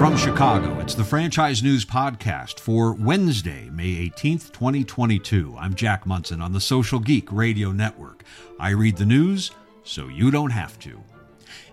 From Chicago, it's the Franchise News Podcast for Wednesday, May 18th, 2022. I'm Jack Monson on the Social Geek Radio Network. I read the news so you don't have to.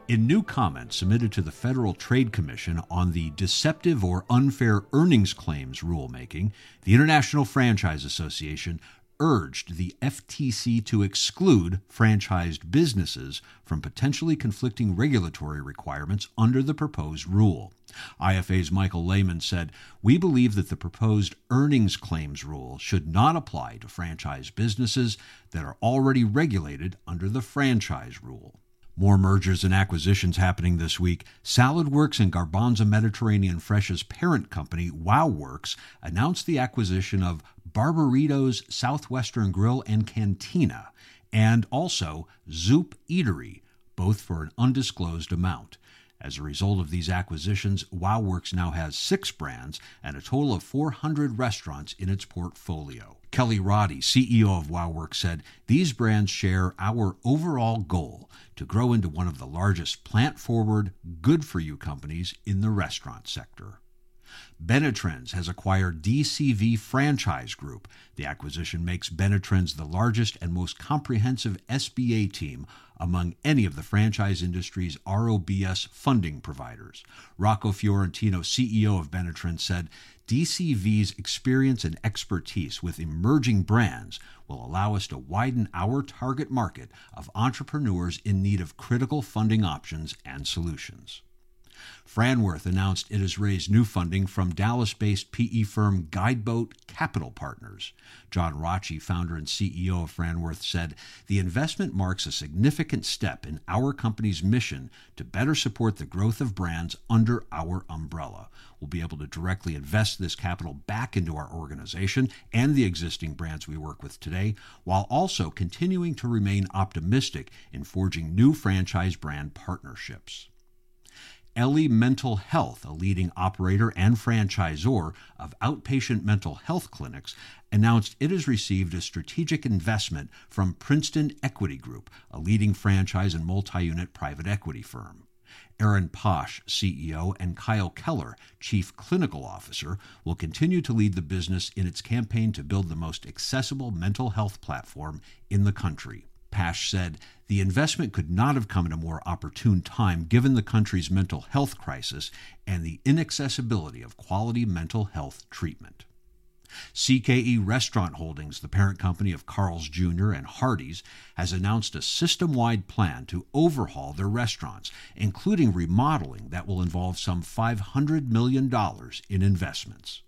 In new comments submitted to the Federal Trade Commission on the deceptive or unfair earnings claims rulemaking, the International Franchise Association urged the FTC to exclude franchised businesses from potentially conflicting regulatory requirements under the proposed rule. IFA's Michael Layman said, We believe that the proposed earnings claims rule should not apply to franchise businesses that are already regulated under the franchise rule. More mergers and acquisitions happening this week. SaladWorks and Garbanzo Mediterranean Fresh's parent company, WowWorks, announced the acquisition of Barberitos Southwestern Grill and Cantina, and also Zoop Eatery, both for an undisclosed amount. As a result of these acquisitions, WowWorks now has six brands and a total of 400 restaurants in its portfolio. Kelly Roddy, CEO of WowWorks, said these brands share our overall goal to grow into one of the largest plant forward, good for you companies in the restaurant sector. Benetrends has acquired DCV Franchise Group. The acquisition makes Benetrends the largest and most comprehensive SBA team among any of the franchise industry's ROBS funding providers. Rocco Fiorentino, CEO of Benetrends, said DCV's experience and expertise with emerging brands will allow us to widen our target market of entrepreneurs in need of critical funding options and solutions. Franworth announced it has raised new funding from Dallas based PE firm Guideboat Capital Partners. John Rotche, founder and CEO of Franworth, said the investment marks a significant step in our company's mission to better support the growth of brands under our umbrella. We'll be able to directly invest this capital back into our organization and the existing brands we work with today, while also continuing to remain optimistic in forging new franchise brand partnerships. Ellie Mental Health, a leading operator and franchisor of outpatient mental health clinics, announced it has received a strategic investment from Princeton Equity Group, a leading franchise and multi unit private equity firm. Erin Pash, CEO, and Kyle Keller, Chief Clinical Officer, will continue to lead the business in its campaign to build the most accessible mental health platform in the country. Pash said the investment could not have come at a more opportune time given the country's mental health crisis and the inaccessibility of quality mental health treatment. CKE Restaurant Holdings, the parent company of Carl's Jr. and Hardee's, has announced a system wide plan to overhaul their restaurants, including remodeling that will involve some $500 million in investments.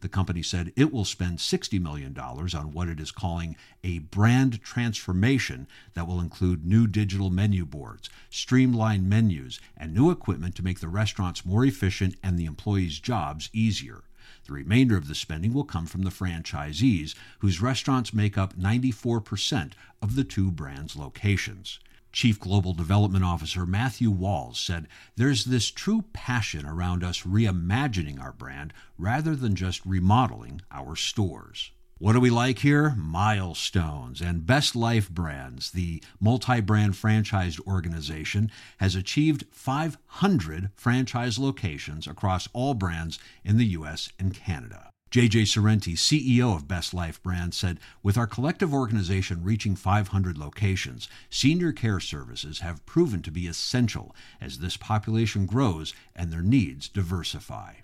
The company said it will spend $60 million on what it is calling a brand transformation that will include new digital menu boards, streamlined menus, and new equipment to make the restaurants more efficient and the employees' jobs easier. The remainder of the spending will come from the franchisees, whose restaurants make up 94% of the two brands' locations. Chief Global Development Officer Matthew Walls said, There's this true passion around us reimagining our brand rather than just remodeling our stores. What do we like here? Milestones and Best Life Brands, the multi brand franchised organization, has achieved 500 franchise locations across all brands in the U.S. and Canada. JJ Sorrenti, CEO of Best Life Brand, said With our collective organization reaching 500 locations, senior care services have proven to be essential as this population grows and their needs diversify.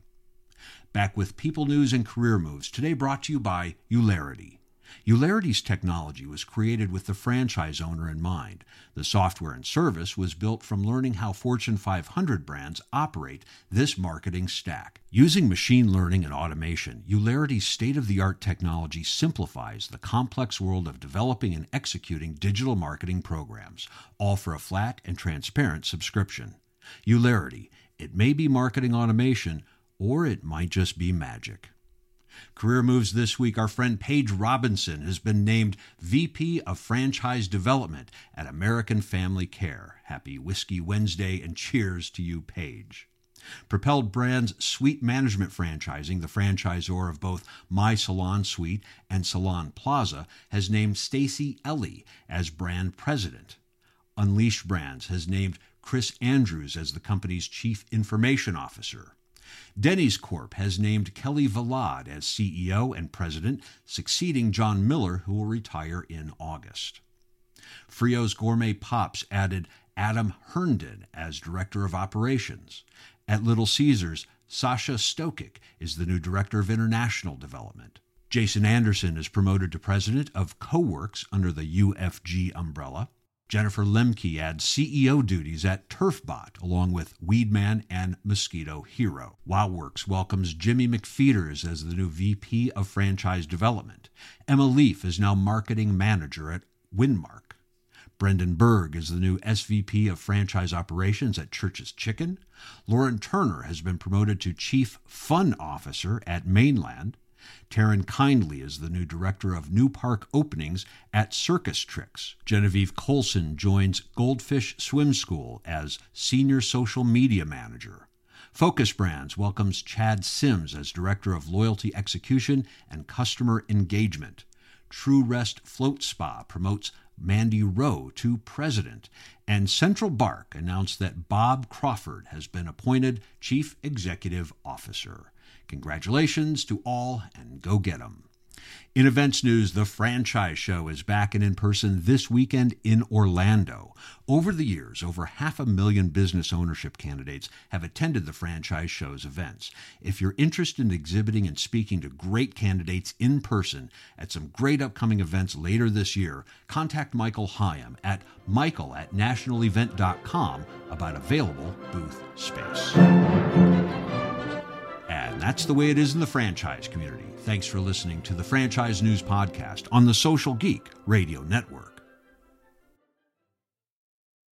Back with People News and Career Moves, today brought to you by Eulerity. Eulerity's technology was created with the franchise owner in mind. The software and service was built from learning how Fortune 500 brands operate this marketing stack. Using machine learning and automation, Eulerity's state of the art technology simplifies the complex world of developing and executing digital marketing programs, all for a flat and transparent subscription. Eulerity, it may be marketing automation, or it might just be magic. Career moves this week. Our friend Paige Robinson has been named VP of Franchise Development at American Family Care. Happy Whiskey Wednesday and cheers to you, Paige. Propelled Brands Suite Management Franchising, the franchisor of both My Salon Suite and Salon Plaza, has named Stacy Ellie as brand president. Unleashed Brands has named Chris Andrews as the company's chief information officer. Denny's Corp has named Kelly Valade as CEO and president, succeeding John Miller, who will retire in August. Frio's Gourmet Pops added Adam Herndon as director of operations. At Little Caesars, Sasha Stokic is the new director of international development. Jason Anderson is promoted to president of CoWorks under the UFG umbrella. Jennifer Lemke adds CEO duties at TurfBot, along with Weedman and Mosquito Hero. WowWorks welcomes Jimmy McFeeters as the new VP of Franchise Development. Emma Leaf is now marketing manager at Winmark. Brendan Berg is the new SVP of Franchise Operations at Church's Chicken. Lauren Turner has been promoted to Chief Fun Officer at Mainland. Taryn Kindly is the new director of new park openings at Circus Trix. Genevieve Colson joins Goldfish Swim School as senior social media manager. Focus Brands welcomes Chad Sims as director of loyalty execution and customer engagement. True Rest Float Spa promotes Mandy Rowe to president, and Central Bark announced that Bob Crawford has been appointed chief executive officer. Congratulations to all and go get 'em. In events news, the franchise show is back and in person this weekend in Orlando. Over the years, over half a million business ownership candidates have attended the franchise show's events. If you're interested in exhibiting and speaking to great candidates in person at some great upcoming events later this year, contact Michael Hyam at michael at nationalevent.com about available booth space. That's the way it is in the franchise community. Thanks for listening to the Franchise News Podcast on the Social Geek Radio Network.